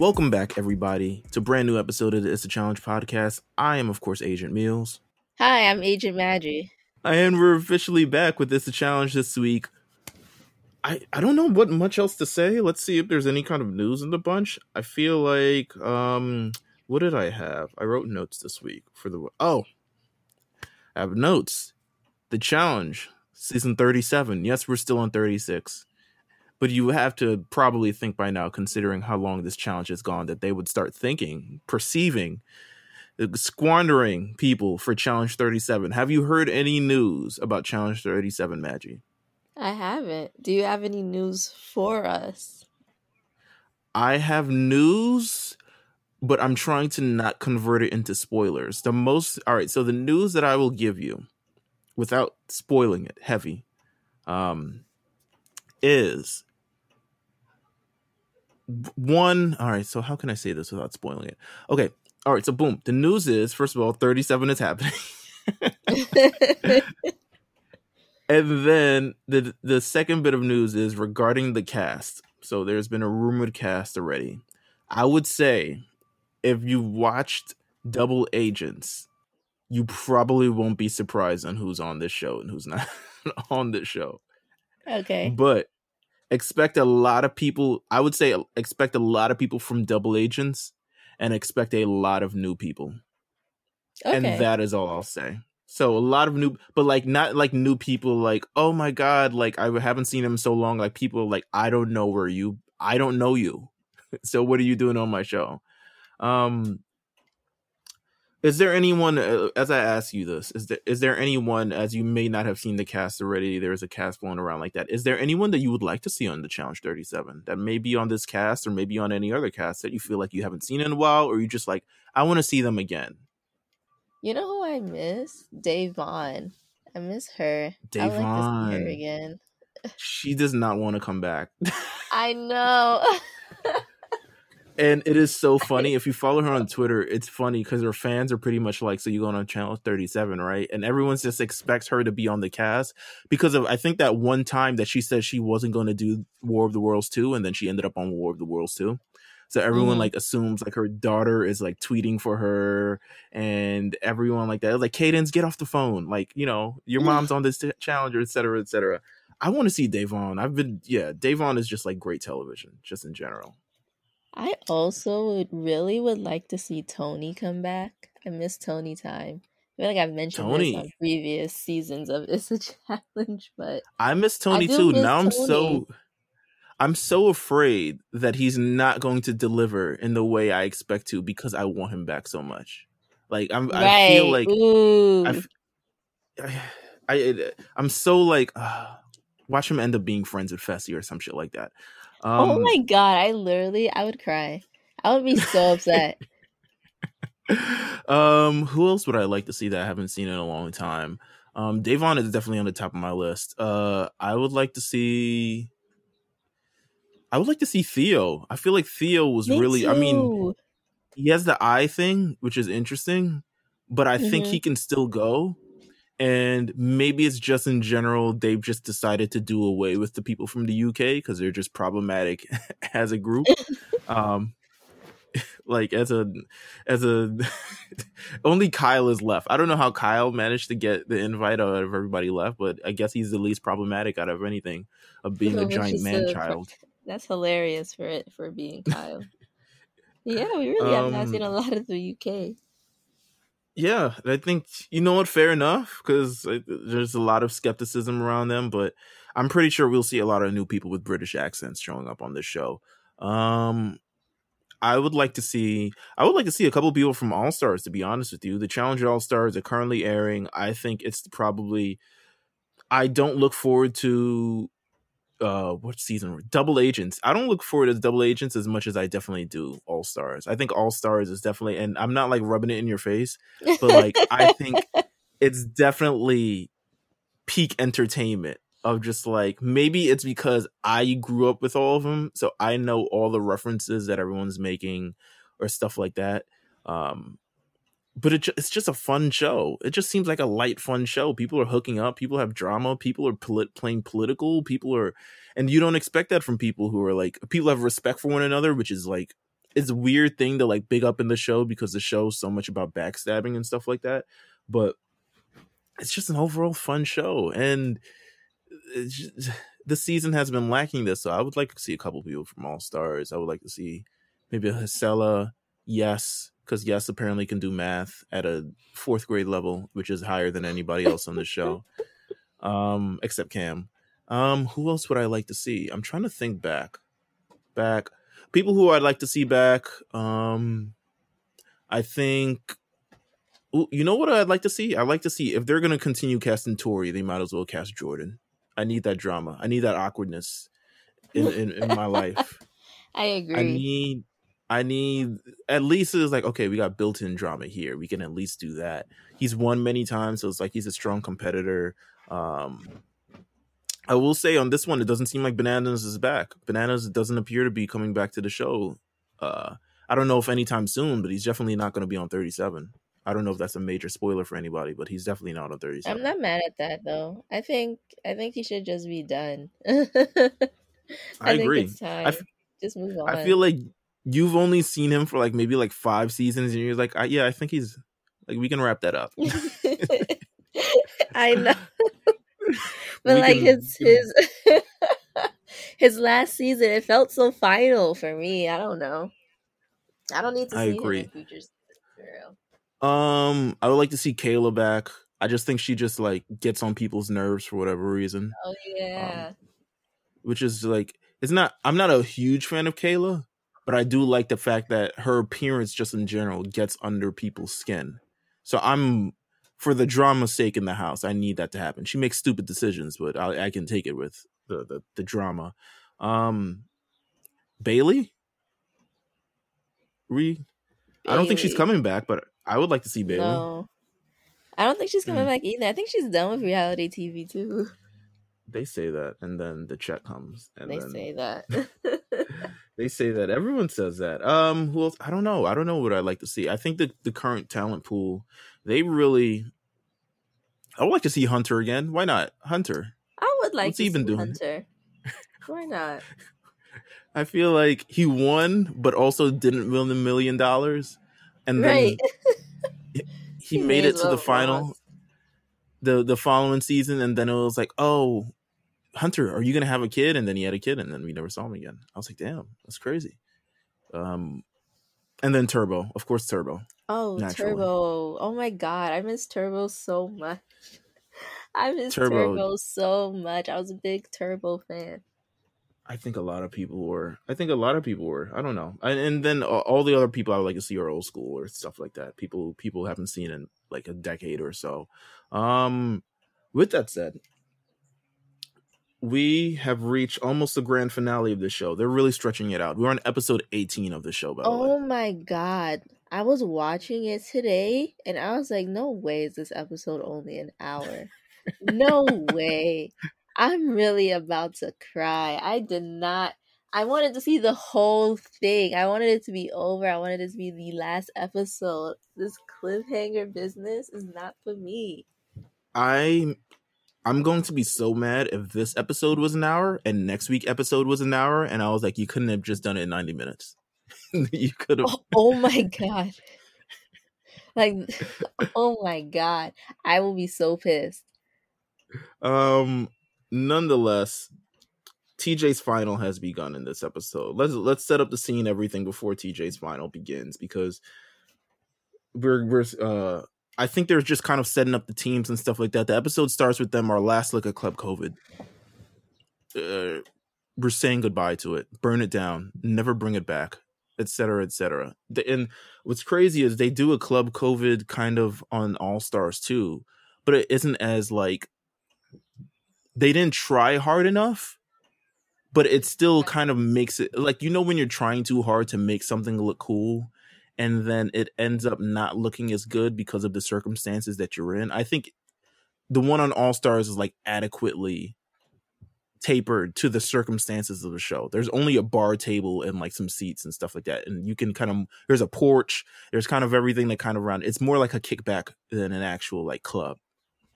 Welcome back, everybody, to a brand new episode of the It's a Challenge podcast. I am, of course, Agent Meals. Hi, I'm Agent Maggie. And we're officially back with It's a Challenge this week. I, I don't know what much else to say. Let's see if there's any kind of news in the bunch. I feel like um what did I have? I wrote notes this week for the oh I have notes. The challenge, season 37. Yes, we're still on 36. But you have to probably think by now, considering how long this challenge has gone, that they would start thinking, perceiving, uh, squandering people for challenge 37. Have you heard any news about challenge 37, Maggie? I haven't. Do you have any news for us? I have news, but I'm trying to not convert it into spoilers. The most, all right, so the news that I will give you without spoiling it heavy um, is one. All right, so how can I say this without spoiling it? Okay, all right, so boom. The news is, first of all, 37 is happening. and then the the second bit of news is regarding the cast. So there's been a rumored cast already. I would say if you watched Double Agents, you probably won't be surprised on who's on this show and who's not on this show. Okay. But expect a lot of people, I would say expect a lot of people from Double Agents and expect a lot of new people. Okay. And that is all I'll say. So a lot of new, but like not like new people. Like oh my god, like I haven't seen him so long. Like people like I don't know where you, I don't know you. so what are you doing on my show? Um, is there anyone uh, as I ask you this? Is there is there anyone as you may not have seen the cast already? There's a cast going around like that. Is there anyone that you would like to see on the Challenge 37 that may be on this cast or maybe on any other cast that you feel like you haven't seen in a while, or you just like I want to see them again? You know who I miss? Da'Vonne. I miss her. I like her again. She does not want to come back. I know. and it is so funny. If you follow her on twitter it's funny because her fans are pretty much like so you go on channel 37 right? And everyone just expects her to be on the cast because of i think that one time that she said she wasn't going to do war of the worlds 2 and then she ended up on war of the worlds 2 so everyone Mhm. like assumes like her daughter is like tweeting for her and everyone like that. Like cadence get off the phone. Like you know your mom's on this t- challenger etc., cetera et cetera. I want to see Da'Vonne. i've been yeah Da'Vonne is just like great television just in general I also would really would like to see Tony come back. I miss Tony time. I feel like I've mentioned this on previous seasons of It's a Challenge, but I miss Tony do too. miss Now I'm so I'm so afraid that he's not going to deliver in the way I expect to because I want him back so much. Like I'm right. I feel like Ooh. I, I, I I'm so like uh, watch him end up being friends with Fessy or some shit like that. Um, oh my god, I literally I would cry. I would be so upset. um, who else would I like to see that I haven't seen in a long time? Um, Da'Vonne is definitely on the top of my list. Uh, I would like to see. I would like to see Theo. I feel like Theo was Me really. I mean, he has the eye thing, which is interesting, but I think Mhm. he can still go. And maybe it's just in general they've just decided to do away with the people from the UK because they're just problematic as a group. um, like as a as a only Kyle is left. I don't know how Kyle managed to get the invite out of everybody left, but I guess he's the least problematic out of anything of being a giant man so child. That's hilarious for it for being Kyle. yeah, we really have not seen a Um, lot of the UK. Yeah, I think you know what. Fair enough, because there's a lot of skepticism around them, but I'm pretty sure we'll see a lot of new people with British accents showing up on this show. Um, I would like to see. I would like to see a couple people from All Stars. To be honest with you, the Challenger All Stars are currently airing. I think it's probably. I don't look forward to. Uh, what season? Double Agents. I don't look forward to Double Agents as much as I definitely do All Stars. I think All Stars is definitely, and I'm not like rubbing it in your face but like I think it's definitely peak entertainment of just like maybe it's because I grew up with all of them, so I know all the references that everyone's making or stuff like that. Um, but it, it's just a fun show. It just seems like a light, fun show. People are hooking up. People have drama. People are polit- playing political. People are, and you don't expect that from people who are like people have respect for one another, which is like it's a weird thing to like big up in the show because the show's so much about backstabbing and stuff like that. But it's just an overall fun show, and the season has been lacking this. So I would like to see a couple people from All Stars. I would like to see maybe a Jisela, yes, because yes apparently can do math at a fourth grade level, which is higher than anybody else on the show, um, except Cam. Um, who else would I like to see? I'm trying to think back, back people who I'd like to see back. Um, I think. You know what I'd like to see? I'd like to see if they're going to continue casting Tori, they might as well cast Jordan. I need that drama. I need that awkwardness in, in, in my life. I agree. I need I need at least it's like okay, we got built-in drama here. We can at least do that. He's won many times, so it's like he's a strong competitor. Um, I will say on this one, it doesn't seem like Bananas is back. Bananas doesn't appear to be coming back to the show. Uh, I don't know if anytime soon, but he's definitely not going to be on 37. I don't know if that's a major spoiler for anybody, but he's definitely not on 37. I'm not mad at that though. I think I think he should just be done. I, I agree. I f- just move on. I feel like you've only seen him for like maybe like five seasons, and you're like, I, yeah, I think he's like we can wrap that up. I know, but we like can, his his his last season, it felt so final for me. I don't know. I don't need to see I agree. him in um, I would like to see Kayla back. I just think she just like gets on people's nerves for whatever reason. Oh yeah. Um, which is like it's not I'm not a huge fan of Kayla, but I do like the fact that her appearance just in general gets under people's skin. So I'm for the drama's sake in the house, I need that to happen. She makes stupid decisions, but I, I can take it with the, the the drama. Um Bayleigh? Re. I don't think she's coming back, but I would like to see Bayleigh. No. I don't think she's coming mm. back either. I think she's done with reality TV too. They say that, and then the check comes. And they then... say that. they say that. Everyone says that. Um, who else? I don't know. I don't know what I'd like to see. I think the the current talent pool, they really. I would like to see Hunter again. Why not Hunter? I would like What's to even see doing? Hunter. Why not? I feel like he won, but also didn't win the million dollars and then right. he, he made it to the final the the following season and then it was like oh hunter are you gonna have a kid and then he had a kid and then we never saw him again i was like damn that's crazy um and then turbo of course turbo oh naturally. turbo oh my god i miss turbo so much i miss turbo. turbo so much i was a big turbo fan I think a lot of people were. I think a lot of people were. I don't know. And, and then all the other people I would like to see are old school or stuff like that. People people haven't seen in like a decade or so. Um, with that said, we have reached almost the grand finale of the show. They're really stretching it out. We're on episode 18 of the show, by the oh way. Oh my god. I was watching it today and I was like, no way is this episode only an hour. no way. I'm really about to cry. I did not. I wanted to see the whole thing. I wanted it to be over. I wanted it to be the last episode. This cliffhanger business is not for me. I I'm going to be so mad if this episode was an hour and next week episode was an hour and I was like you couldn't have just done it in 90 minutes. you could have oh, oh my god. like oh my god. I will be so pissed. Um nonetheless, TJ's final has begun in this episode. Let's let's set up the scene, everything before TJ's final begins, because we're we're uh I think they're just kind of setting up the teams and stuff like that. The episode starts with them, our last look at Club COVID. Uh, we're saying goodbye to it, burn it down, never bring it back, etc., etc. And what's crazy is they do a Club COVID kind of on All Stars too, but it isn't as like they didn't try hard enough but it still kind of makes it like you know when you're trying too hard to make something look cool and then it ends up not looking as good because of the circumstances that you're in. I think the one on all stars is like adequately tapered to the circumstances of the show. There's only a bar table and like some seats and stuff like that and you can kind of there's a porch there's kind of everything that kind of around. It's more like a kickback than an actual like club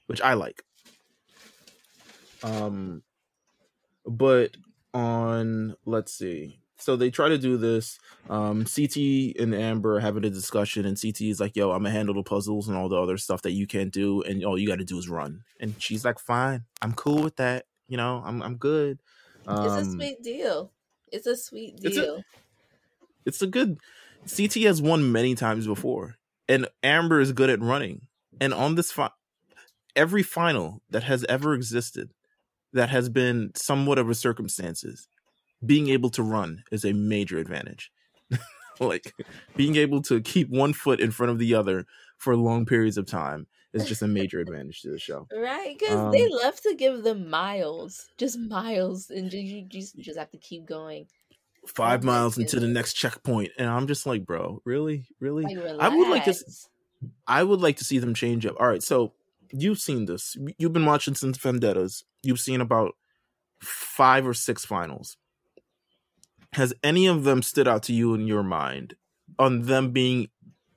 which i like. Um, but on let's see, so they try to do this. Um, CT and Amber are having a discussion, and CT is like, "Yo, I'm gonna handle the puzzles and all the other stuff that you can't do, and all you got to do is run." And she's like, "Fine, I'm cool with that. You know, I'm I'm good." Um, it's a um, sweet deal. It's a sweet deal. It's a, it's a good. CT has won many times before, and Amber is good at running. And on this fi- every final that has ever existed, that has been somewhat of a circumstances, being able to run is a major advantage. like being able to keep one foot in front of the other for long periods of time is just a major advantage to the show. Right, because um, they love to give them miles, just miles, and you just, you just have to keep going. Five miles into the next checkpoint, and I'm just like, bro, really, really? Like, I would like to. I would like to see them change up. All right, so you've seen this. You've been watching since Vendettas. You've seen about five or six finals has any of them stood out to you in your mind on them being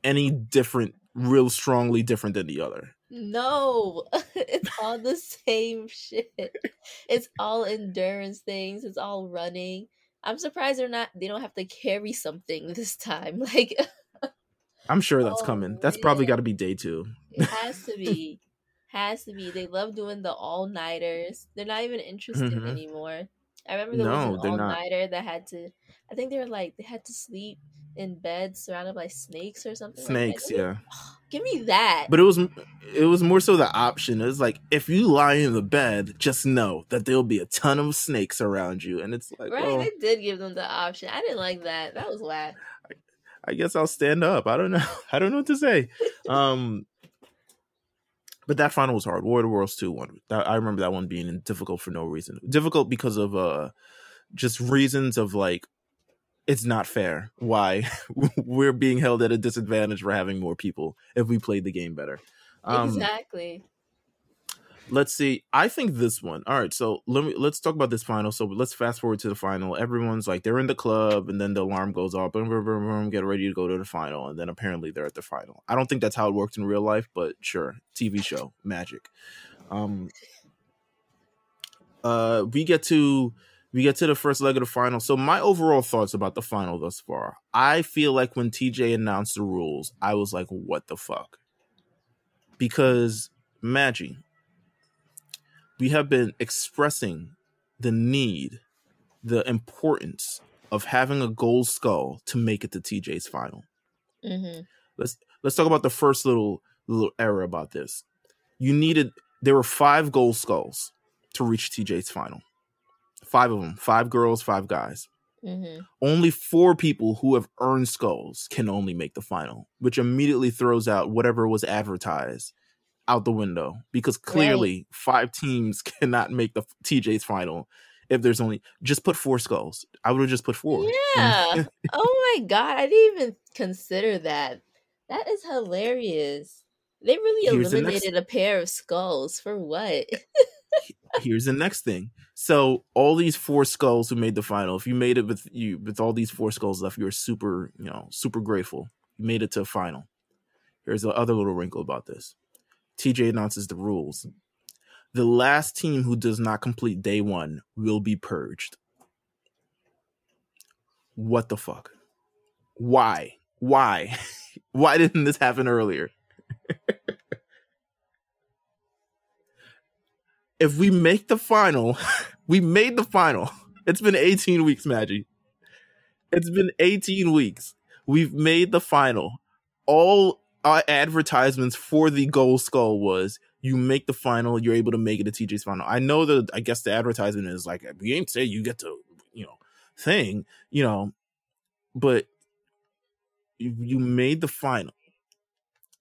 any different real strongly different than the other? No. It's all the same shit. It's all endurance things. It's all running. I'm surprised they're not they don't have to carry something this time like i'm sure that's oh, coming. That's probably got to be day two. It has to be. Has to be. They love doing the all-nighters. They're not even interested mm-hmm. anymore I remember there no, was an all nighter that had to. I think they were like they had to sleep in bed surrounded by snakes or something. Snakes, like yeah. Give me that. But it was it was more so the option. It was like if you lie in the bed, just know that there'll be a ton of snakes around you, and it's like right. Oh, they did give them the option. I didn't like that. That was whack. I, I guess I'll stand up. I don't know. I don't know what to say. um, but that final was hard. War of the Worlds 2 one. I remember that one being difficult for no reason. Difficult because of uh just reasons of like it's not fair why we're being held at a disadvantage for having more people if we played the game better. Um, exactly let's see. I think this one. All right, so let me let's talk about this final. So let's fast forward to the final. Everyone's like they're in the club, and then the alarm goes off. Boom, boom, boom, boom, get ready to go to the final, and then apparently they're at the final. I don't think that's how it worked in real life, but sure, TV show magic. Um, uh, we get to we get to the first leg of the final. So my overall thoughts about the final thus far. I feel like when TJ announced the rules, I was like, what the fuck? Because Maggie, we have been expressing the need, the importance of having a gold skull to make it to TJ's final. Mm-hmm. Let's let's talk about the first little little error about this. You needed there were five gold skulls to reach TJ's final. Five of them, five girls, five guys. Mm-hmm. Only four people who have earned skulls can only make the final, which immediately throws out whatever was advertised out the window because clearly right. five teams cannot make the TJ's final if there's only just put four skulls. I would have just put four. Yeah. oh my god, I didn't even consider that. That is hilarious. They really Here's eliminated next... a pair of skulls for what? Here's the next thing. So all these four skulls who made the final, if you made it with you with all these four skulls left, you're super, you know, super grateful. You made it to a final. Here's the other little wrinkle about this. TJ announces the rules. The last team who does not complete day one will be purged. What the fuck? Why? Why? Why didn't this happen earlier? if we make the final, we made the final. It's been 18 weeks, Maggie. It's been 18 weeks. We've made the final. All our advertisements for the gold skull was you make the final, you're able to make it a TJ's final. I know that I guess the advertisement is like we ain't say you get to you know thing, you know, but you made the final.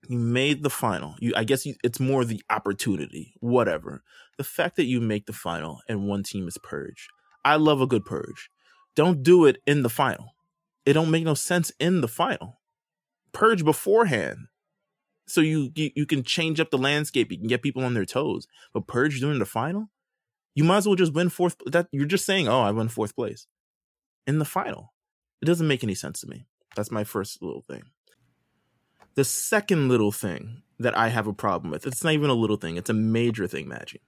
You made the final. You, I guess you, it's more the opportunity. Whatever. The fact that you make the final and one team is purged. I love a good purge. Don't do it in the final. It don't make no sense in the final. Purge beforehand so you, you you can change up the landscape. You can get people on their toes. But purge during the final, you might as well just win fourth. That you're just saying, oh, I won fourth place in the final. It doesn't make any sense to me. That's my first little thing. The second little thing that I have a problem with, it's not even a little thing, it's a major thing, Maggie,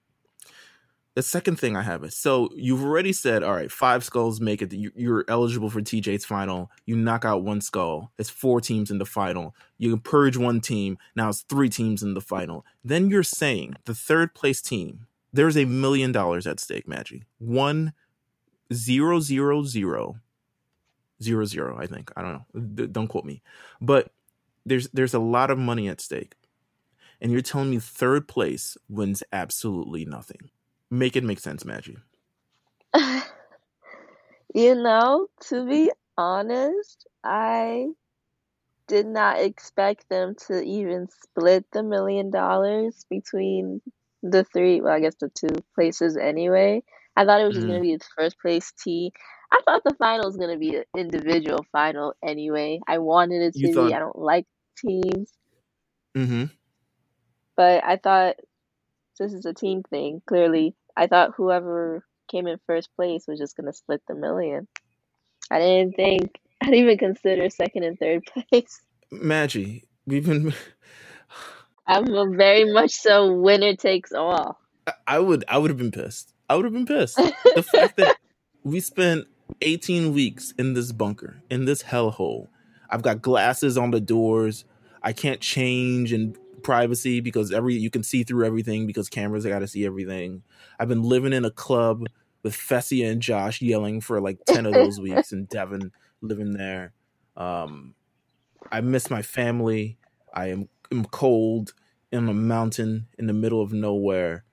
the second thing I have is so you've already said, all right, five skulls make it. You're eligible for TJ's final. You knock out one skull. It's four teams in the final. You purge one team. Now it's three teams in the final. Then you're saying the third place team, there's a million dollars at stake, Maggie. One zero zero zero zero zero. I think I don't know. Don't quote me, but there's there's a lot of money at stake, and you're telling me third place wins absolutely nothing Make it make sense, Maggie. you know, to be honest, I did not expect them to even split the million dollars between the three, well, I guess the two places anyway. I thought it was just mm. going to be the first place T. I thought the final was going to be an individual final anyway. I wanted it to thought... be. I don't like teams. Mm-hmm. But I thought this is a team thing. Clearly, I thought whoever came in first place was just gonna split the million. I didn't think. I didn't even consider second and third place. Maggie, we've been. I'm a very much so winner takes all. I would. I would have been pissed. I would have been pissed. the fact that we spent 18 weeks in this bunker, in this hellhole. I've got glasses on the doors. I can't change and privacy because every you can see through everything because cameras got to see everything. I've been living in a club with Fessia and Josh yelling for like 10 of those weeks and Devin living there. Um, I miss my family. I am, am cold in a mountain in the middle of nowhere.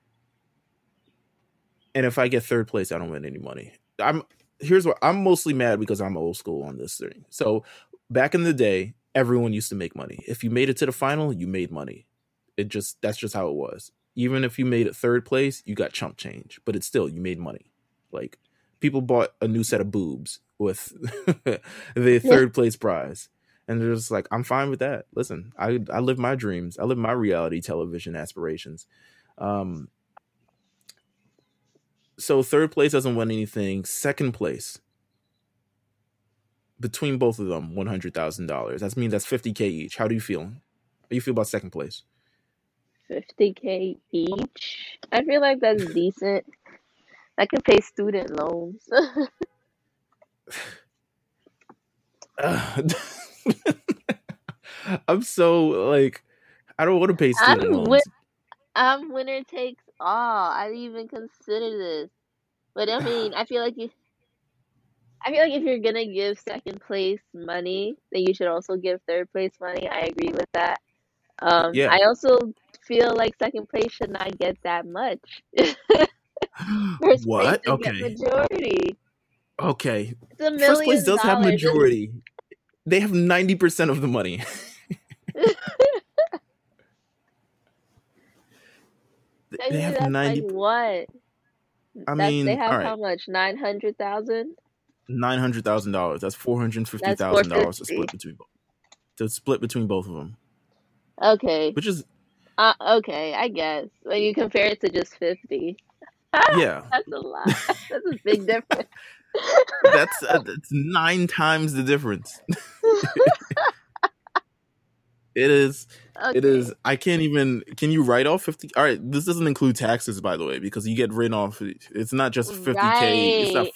And if I get third place, I don't win any money. I'm here's what I'm mostly mad because I'm old school on this thing. So back in the day, everyone used to make money. If you made it to the final, you made money. It just that's just how it was. Even if you made it third place, you got chump change, but it's still you made money. Like people bought a new set of boobs with the third place prize. And they're just like, I'm fine with that. Listen, I I live my dreams. I live my reality television aspirations. Um so third place doesn't win anything. Second place, between both of them, one hundred thousand dollars. That means that's fifty k each. How do you feel? How do you feel about second place? Fifty k each. I feel like that's decent. I can pay student loans. uh, I'm so like I don't want to pay student I'm loans. Win- I'm winner takes all. I didn't even consider this, but I mean, I feel like you I feel like if you're gonna give second place money, then you should also give third place money. I agree with that. Um, yeah. I also feel like second place should not get that much. First what? okay. majority. Okay. First place does have majority. They have ninety percent of the money. they have ninety. Like what? I mean, they have right. how much? Nine hundred thousand nine hundred thousand dollars. That's four hundred fifty thousand dollars to split between to split between both of them. Okay, which is uh, okay, I guess when you compare it to just fifty. Yeah, that's a lot. that's a big difference. that's uh, that's nine times the difference. it is. Okay. It is. I can't even. Can you write off fifty? All right, this doesn't include taxes, by the way, because you get written off. It's not just fifty k. Right. It's not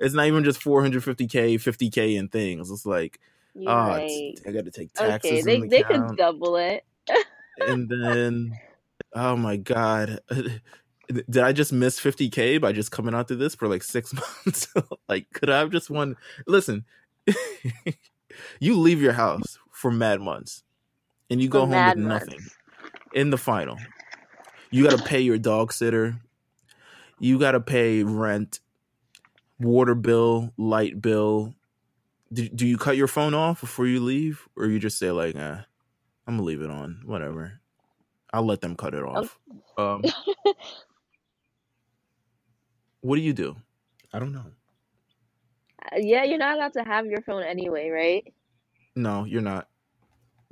it's not even just 450k, 50k and things. It's like, oh, right. I got to take taxes. Okay, they the they could double it. and then, oh my god, did I just miss 50k by just coming out to this for like six months? like, could I have just won? Listen, you leave your house for mad months, and you go for home with months. nothing in the final. You got to pay your dog sitter. You got to pay rent water bill, light bill. Do, do you cut your phone off before you leave, or you just say like, eh, "I'm gonna leave it on, whatever." I'll let them cut it off. Um, what do you do? I don't know. Uh, yeah, you're not allowed to have your phone anyway, right? No, you're not.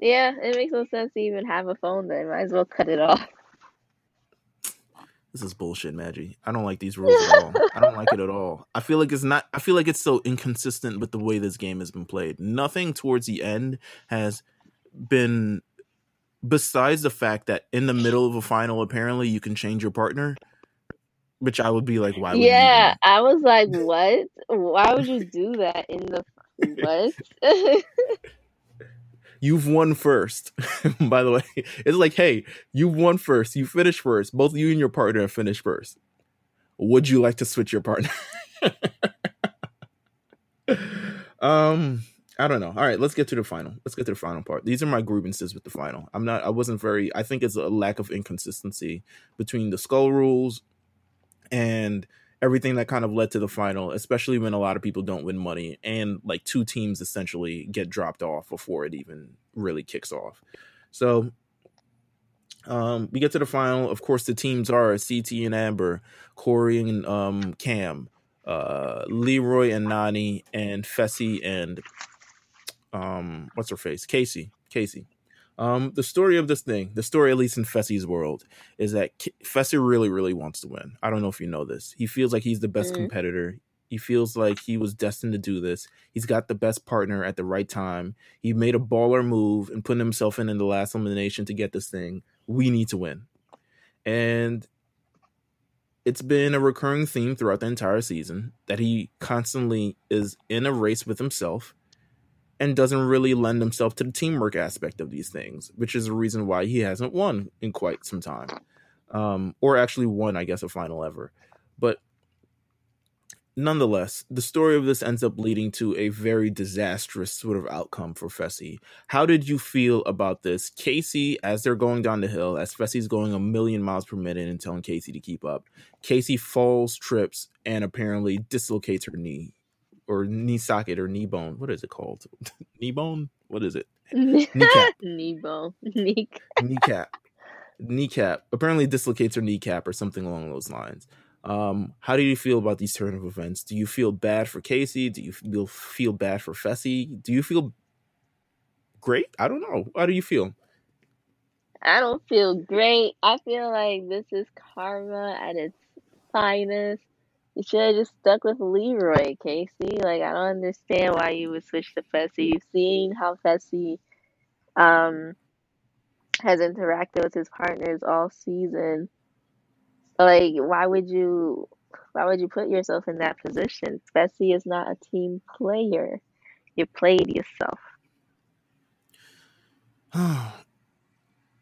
Yeah, it makes no sense to even have a phone then. Might as well cut it off. This is bullshit, Maggie. I don't like these rules at all. I don't like it at all. I feel like it's not. I feel like it's so inconsistent with the way this game has been played. Nothing towards the end has been, besides the fact that in the middle of a final, apparently you can change your partner. which I would be like, why? Would yeah, I was like, what? Why would you do that in the what? You've won first. By the way, it's like, hey, you've won first. You finished first. Both you and your partner finished first. Would you like to switch your partner? um, I don't know. All right, let's get to the final. Let's get to the final part. These are my grievances with the final. I'm not. I wasn't very. I think it's a lack of inconsistency between the skull rules and everything that kind of led to the final, especially when a lot of people don't win money and like two teams essentially get dropped off before it even really kicks off. So um, we get to the final. Of course, the teams are CT and Amber, Corey and um, Cam, uh, Leroy and Nani, and Fessy and um, what's her face? Casey. Kaycee. Um, the story of this thing, the story, at least in Fessy's world, is that K- Fessy really, really wants to win. I don't know if you know this. He feels like he's the best mm-hmm. competitor. He feels like he was destined to do this. He's got the best partner at the right time. He made a baller move and put himself in in the last elimination to get this thing. We need to win. And it's been a recurring theme throughout the entire season that he constantly is in a race with himself and doesn't really lend himself to the teamwork aspect of these things, which is the reason why he hasn't won in quite some time. Um, or actually won, I guess, a final ever. But nonetheless, the story of this ends up leading to a very disastrous sort of outcome for Fessy. How did you feel about this? Kaycee, as they're going down the hill, as Fessy's going a million miles per minute and telling Kaycee to keep up, Kaycee falls, trips, and apparently dislocates her knee or knee socket or knee bone. What is it called? knee bone? What is it? Kneecap. knee bone. Knee- kneecap. Kneecap. Apparently dislocates her kneecap or something along those lines. Um, how do you feel about these turn of events? Do you feel bad for Kaycee? Do you feel feel bad for Fessy? Do you feel great? I don't know. How do you feel? I don't feel great. I feel like this is karma at its finest. You should have just stuck with Leroy, Kaycee. Like I don't understand why you would switch to Fessy. You've seen how Fessy um has interacted with his partners all season. Like why would you why would you put yourself in that position? Fessy is not a team player. You played yourself.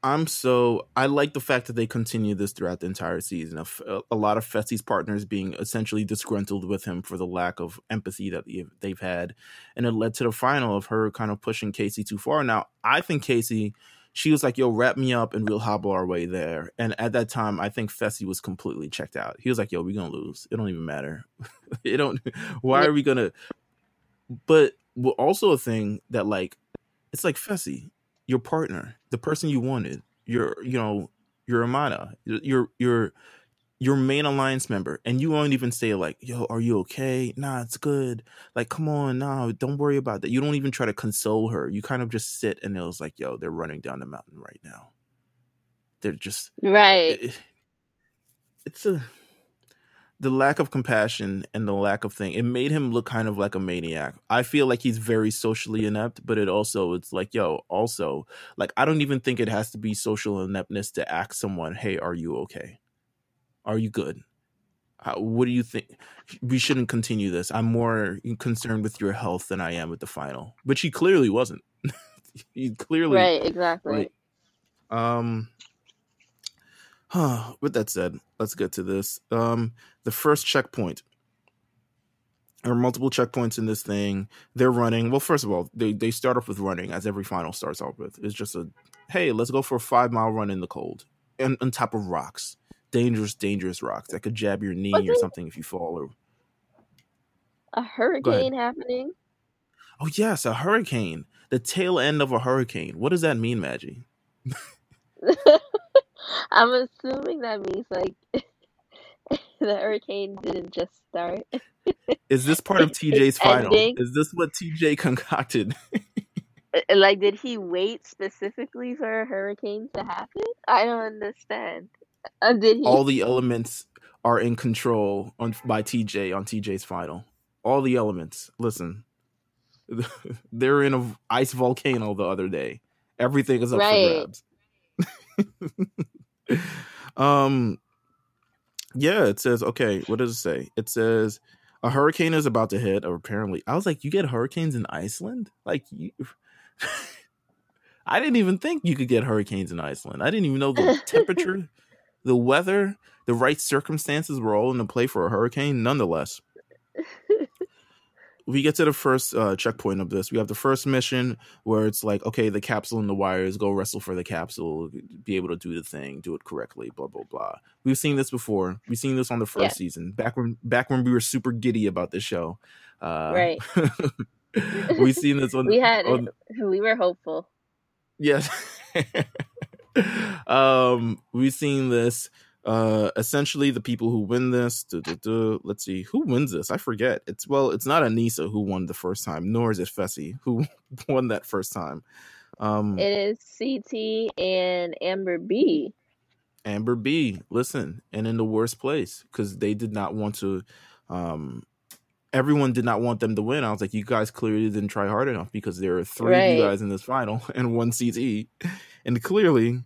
I'm so I like the fact that they continue this throughout the entire season. A, uh, a lot of Fessy's partners being essentially disgruntled with him for the lack of empathy that they've had, and it led to the final of her kind of pushing Kaycee too far. Now I think Kaycee, she was like, "Yo, wrap me up, and we'll hobble our way there." And at that time, I think Fessy was completely checked out. He was like, "Yo, we're gonna lose. It don't even matter. it don't. Why are we gonna?" But also a thing that like, it's like Fessy your partner, the person you wanted, your you know your amana, your your your main alliance member, and you won't even say like, "Yo, are you okay?" Nah, it's good. Like, come on, nah, don't worry about that. You don't even try to console her. You kind of just sit and it was like, "Yo, they're running down the mountain right now." They're just right. It, it's a the lack of compassion and the lack of thing it made him look kind of like a maniac. I feel like he's very socially inept but it also it's like yo also like i don't even think it has to be social ineptness to ask someone hey are you okay? Are you good? How, what do you think? We shouldn't continue this. I'm more concerned with your health than i am with the final. Which he clearly wasn't. He clearly right exactly. um Huh. With that said, let's get to this. Um, the first checkpoint. There are multiple checkpoints in this thing. They're running. Well, first of all, they, they start off with running, as every final starts off with. It's just a, hey, let's go for a five mile run in the cold, and on top of rocks, dangerous, dangerous rocks that could jab your knee or something if you fall. Or a hurricane happening. Oh yes, a hurricane. The tail end of a hurricane. What does that mean, Maggie? I'm assuming that means like the hurricane didn't just start. Is this part of TJ's final? Is this what TJ concocted? Uh, like, did he wait specifically for a hurricane to happen? I don't understand. Uh, did he? All the elements are in control on by TJ on TJ's final. All the elements. Listen, they're in a ice volcano the other day. Everything is up right. for grabs. um Yeah, it says okay. What does it say? It says a hurricane is about to hit. Apparently, I was like, you get hurricanes in Iceland? Like you. I didn't even think you could get hurricanes in Iceland. I didn't even know the temperature, the weather, the right circumstances were all in the play for a hurricane. Nonetheless, we get to the first uh, checkpoint of this. We have the first mission where it's like, okay, the capsule and the wires, go wrestle for the capsule, be able to do the thing, do it correctly, blah blah blah. We've seen this before. We've seen this on the first yeah. season, back when back when we were super giddy about this show. Uh, right. we've seen this on. we had on, we were hopeful. Yes. um, we've seen this uh, essentially, the people who win this, duh, duh, duh, let's see, who wins this? I forget. It's well, it's not Aneesa who won the first time, nor is it Fessy who won that first time. Um, it is CT and Amber B. Amber B. Listen, and in the worst place because they did not want to. Um, everyone did not want them to win. I was like, you guys clearly didn't try hard enough because there are three right. of you guys in this final and one CT, and clearly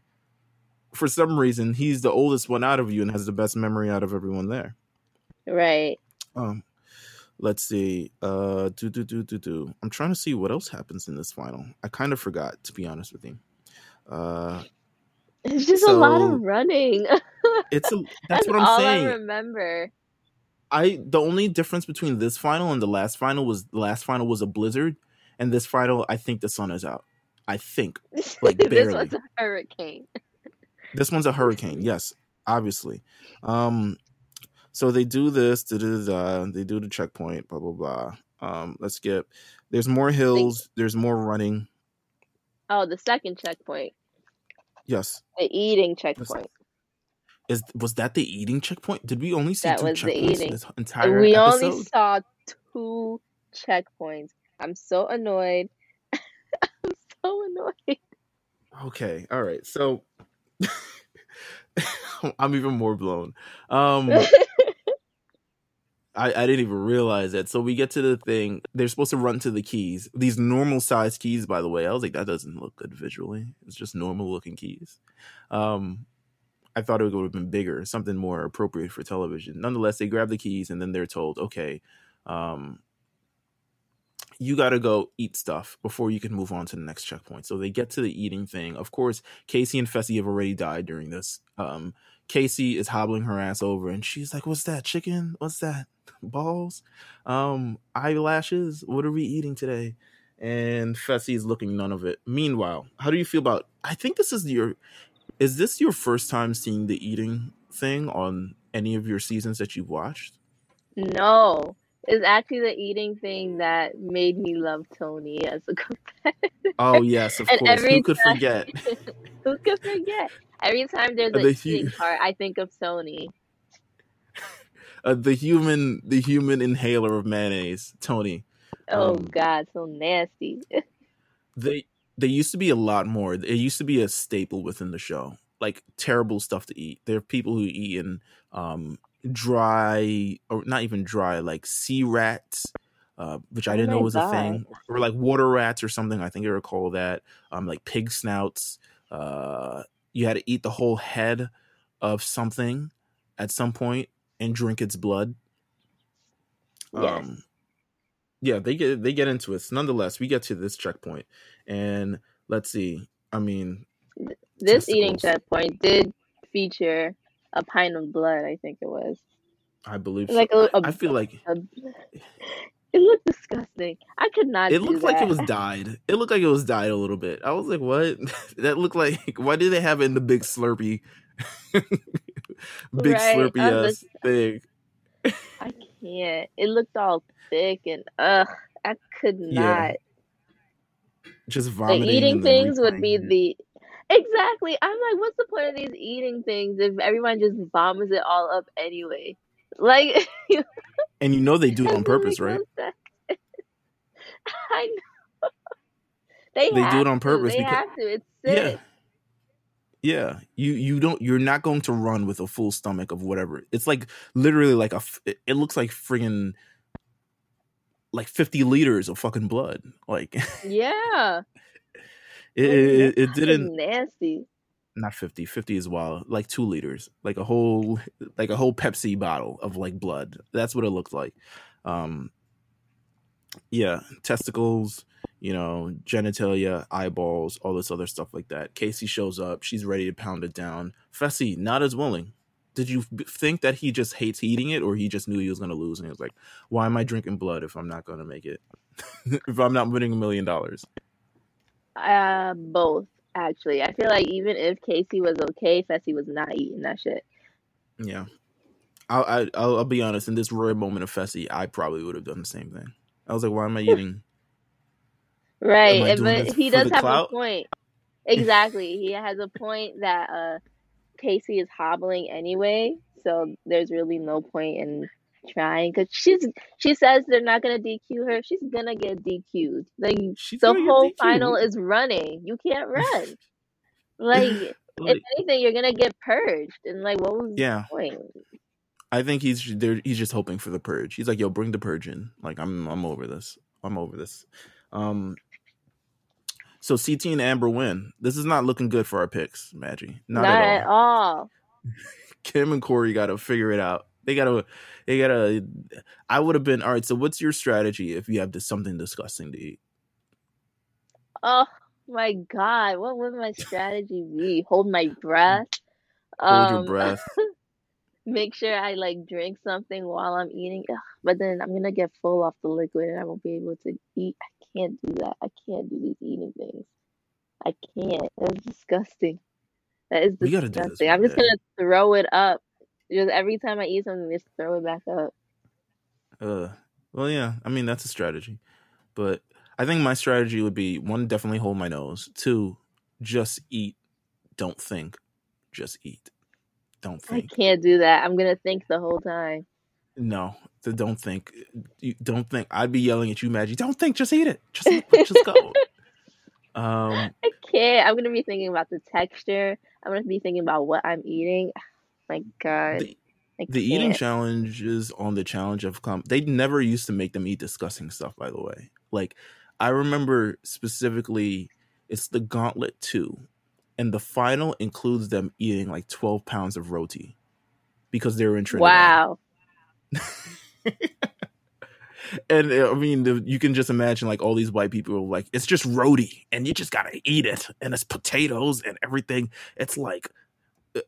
for some reason he's the oldest one out of you and has the best memory out of everyone there. Right. Um let's see. Uh do do do do do. I'm trying to see what else happens in this final. I kind of forgot to be honest with you. Uh it's just so, a lot of running. it's a that's, that's what I'm saying. I remember. I the only difference between this final and the last final was the last final was a blizzard, and this final I think the sun is out. I think like barely. this was a hurricane. This one's a hurricane. Yes, obviously. Um, so they do this. Da, da, da, they do the checkpoint. Blah blah blah. Um, let's get. There's more hills. There's more running. Oh, the second checkpoint. Yes. The eating checkpoint. Is was that the eating checkpoint? Did we only see that two was checkpoints the eating. this entire We episode? only saw two checkpoints. I'm so annoyed. I'm so annoyed. Okay, all right. So I'm even more blown. Um, I, I didn't even realize that. So we get to the thing. They're supposed to run to the keys. These normal size keys, by the way. I was like, that doesn't look good visually. It's just normal looking keys. Um, I thought it would have been bigger, something more appropriate for television. Nonetheless, they grab the keys and then they're told, okay, um, you got to go eat stuff before you can move on to the next checkpoint. So they get to the eating thing. Of course, Kaycee and Fessy have already died during this. Um, Kaycee is hobbling her ass over and she's like, What's that? Chicken? What's that? Balls? Um, eyelashes? What are we eating today? And Fessy is looking none of it. Meanwhile, how do you feel about I think this is your is this your first time seeing the eating thing on any of your seasons that you've watched? No is actually the eating thing that made me love Tony as a competitor. Oh yes, of course. Who could time, forget? who could forget? Every time there's a the eating hu- part, I think of Tony. Uh, the human, the human inhaler of mayonnaise, Tony. Oh um, God, so nasty. they they used to be a lot more. It used to be a staple within the show, like terrible stuff to eat. There are people who eat in um, dry or not even dry, like sea rats, uh, which I oh didn't know was God. a thing, or like water rats or something. I think I recall that. Um, like pig snouts. Uh, you had to eat the whole head of something at some point and drink its blood. Yes. Um, yeah, they get they get into it. Nonetheless, we get to this checkpoint, and let's see. I mean, this eating checkpoint did feature a pint of blood. I think it was. I believe. Like so. a, a, I feel like a, it looked disgusting. I could not. It looked that. like it was dyed. It looked like it was dyed a little bit. I was like, "What? that looked like? Why did they have it in the big Slurpee, big right? Slurpee ass thing?" I can't. It looked all thick and ugh. I could not. Yeah. Just vomiting. The eating things would be the Exactly. I'm like, what's the point of these eating things if everyone just vomits it all up anyway? Like, and you know they do it on purpose, right? I know. They, they do it on purpose. To. They because, have to. It's sick. Yeah. Yeah, you you don't you're not going to run with a full stomach of whatever. It's like literally like a it looks like friggin' like 50 liters of fucking blood. Like Yeah. It, it, it didn't nasty. not 50 50 is wild. Like two liters. Like a whole like a whole pepsi bottle of like blood. That's what it looked like. Um yeah testicles you know genitalia eyeballs all this other stuff like that. Kaycee shows up. She's ready to pound it down. Fessy not as willing. Did you think that he just hates eating it or he just knew he was going to lose and he was like why am i drinking blood if i'm not going to make it? If i'm not winning a million dollars uh both actually. I feel like even if Kaycee was okay, Fessy was not eating that shit. Yeah. I'll, I, will i will be honest. In this rare moment of Fessy, I probably would have done the same thing. I was like, "Why am I eating?" right, but he does have clout? a point. Exactly, he has a point that uh, Kaycee is hobbling anyway, so there's really no point in trying because she's she says they're not gonna DQ her. She's gonna get DQ'd. Like she's the whole final is running. You can't run. like if anything, you're gonna get purged. And like, what was yeah. the point? I think he's there. He's just hoping for the purge. He's like, "Yo, bring the purge in." Like, I'm I'm over this. I'm over this. Um. So CT and Amber win. This is not looking good for our picks, Maggie. Not, not at all. At all. Kam and Cory got to figure it out. They gotta, they gotta. I would have been all right. So, what's your strategy if you have this, something disgusting to eat? Oh my god, what would my strategy be? Hold my breath. Hold um, your breath. make sure I like drink something while I'm eating. Ugh, but then I'm gonna get full off the liquid and I won't be able to eat. I can't do that. I can't do these eating things. I can't. That's disgusting. That is disgusting. I'm just gonna throw it up just every time I eat something, just throw it back up. Uh, well, yeah. I mean, that's a strategy, but I think my strategy would be one, definitely hold my nose. Two, just eat. Don't think. Just eat. Don't think. I can't do that. I'm gonna think the whole time. No, the don't think. You don't think. I'd be yelling at you, Maggie. Don't think. Just eat it. Just, just go. Um, I can't. I'm gonna be thinking about the texture. I'm gonna be thinking about what I'm eating my god. The, the eating challenge is on the challenge of com. They never used to make them eat disgusting stuff. By the way, like I remember specifically, it's the Gauntlet Two, and the final includes them eating like twelve pounds of roti because they were in Trinidad. Wow. and I mean, the, you can just imagine like all these white people like, it's just roti, and you just gotta eat it, and it's potatoes and everything. It's like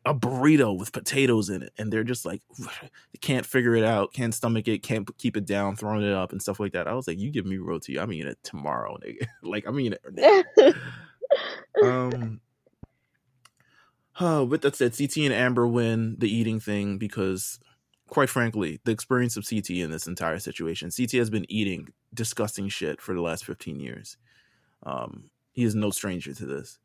a burrito with potatoes in it and they're just like can't figure it out can't stomach it can't keep it down throwing it up and stuff like that. I was like you give me roti i'm eating it tomorrow nigga. like i'm eating it um oh, with that said ct and amber win the eating thing because quite frankly the experience of ct in this entire situation ct has been eating disgusting shit for the last 15 years. Um he is no stranger to this.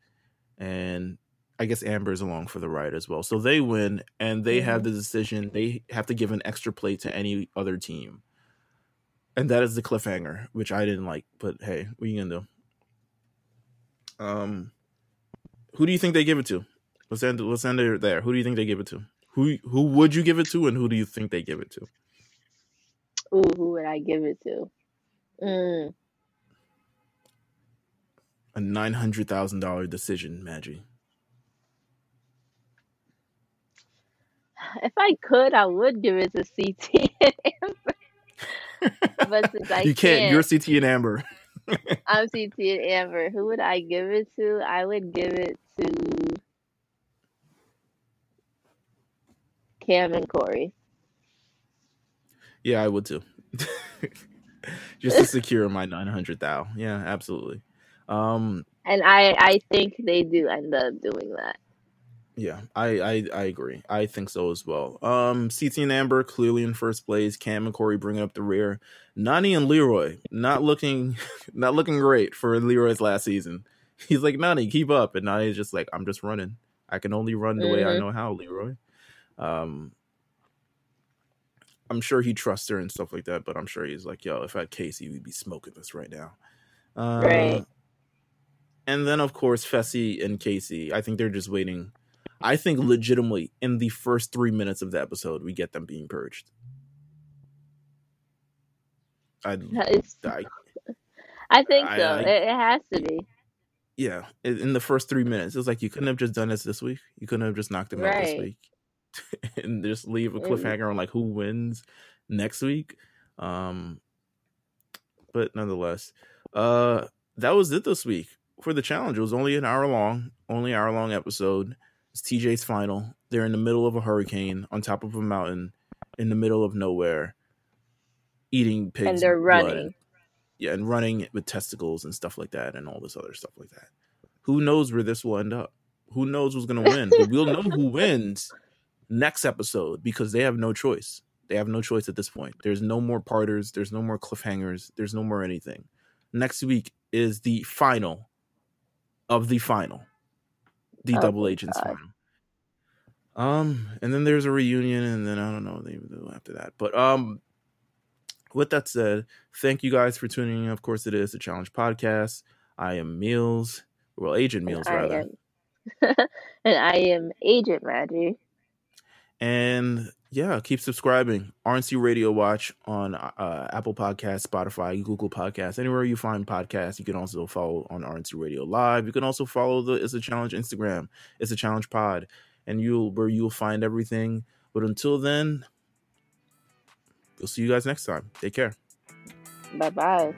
And I guess Amber's along for the ride as well. So they win and they mm-hmm. have the decision. They have to give an extra plate to any other team. And that is the cliffhanger, which I didn't like, but hey, what are you gonna do? Um who do you think they give it to? Let's end let's end it there. Who do you think they give it to? Who who would you give it to and who do you think they give it to? Ooh, who would I give it to? Mm. A nine hundred thousand dollar decision, Maggie. If I could, I would give it to CT and Amber. but since I you can't, can't you're CT and Amber. I'm CT and Amber. Who would I give it to? I would give it to Kam and Cory. Yeah, I would too. Just to secure my nine hundred thou. Yeah, absolutely. Um, and I I think they do end up doing that. Yeah, I, I I agree. I think so as well. Um, CT and Amber clearly in first place. Kam and Cory bringing up the rear. Nany and Leroy not looking not looking great for Leroy's last season. He's like Nany, keep up, and Nany's just like I'm just running. I can only run the mm-hmm. way I mm-hmm. know how, Leroy. Um, I'm sure he trusts her and stuff like that, but I'm sure he's like, yo, if I had Kaycee, we'd be smoking this right now. Uh, right. And then of course Fessy and Kaycee. I think they're just waiting I think legitimately in the first three minutes of the episode, we get them being purged. I, I, I think I, so. I, it has to be. yeah, in the first three minutes, it's like you couldn't have just done this this week. You couldn't have just knocked him right. out this week, and just leave a cliffhanger on like who wins next week. Um, but nonetheless, uh, that was it this week for the challenge. It was only an hour long, only hour long episode. It's TJ's final. They're in the middle of a hurricane on top of a mountain in the middle of nowhere, eating pigs. And they're running. Yeah, and running with testicles and stuff like that, and all this other stuff like that. Who knows where this will end up? Who knows who's going to win? but we'll know who wins next episode because they have no choice. They have no choice at this point. There's no more parters. There's no more cliffhangers. There's no more anything. Next week is the final of the final, the oh double agents God. final. Um, and then there's a reunion, and then I don't know what they do after that. But um, with that said, thank you guys for tuning in. Of course, it is the Challenge Podcast. I am Meals, well, Agent Meals and rather, am, and I am Agent Maggie. And yeah, keep subscribing. RNC Radio Watch on uh, Apple Podcasts, Spotify, Google Podcasts, anywhere you find podcasts. You can also follow on RNC Radio Live. You can also follow the It's a Challenge Instagram. It's a Challenge Pod, and you'll where you'll find everything. But until then, we'll see you guys next time. Take care. Bye bye.